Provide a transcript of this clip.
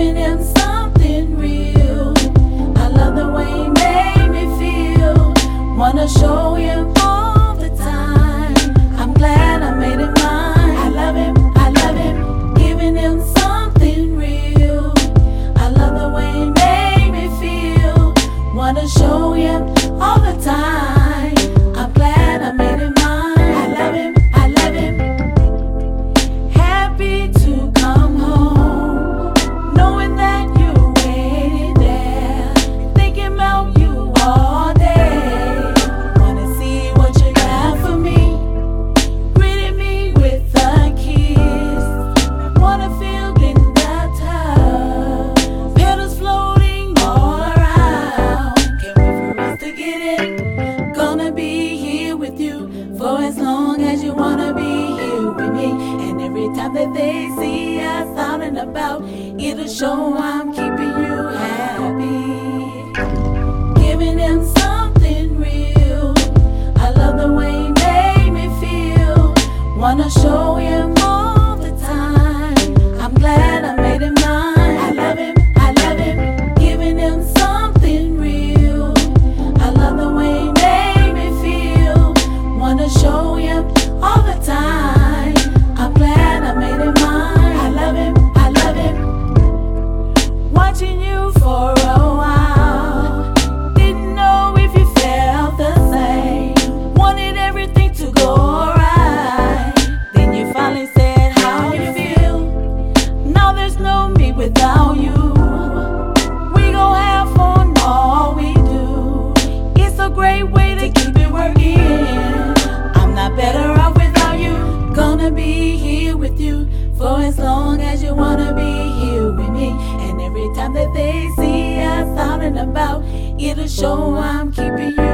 giving him something real. I love the way he made me feel. Wanna show him all the time. I'm glad I made him mine. I love him, I love him, giving him something real. I love the way he made me feel. Wanna show him all the time. I'm glad as you wanna be here with me. And every time that they see us out and about, it'll show I'm keeping Watching you for a while. Didn't know if you felt the same. Wanted everything to go right. Then you finally said how you feel. Now there's no me without you. We gon' have fun all we do. It's a great way to keep it working. I'm not better off without you. Gonna be here with you for as long as you wanna be here with me. Every time that they see us out and about, it'll show I'm keeping you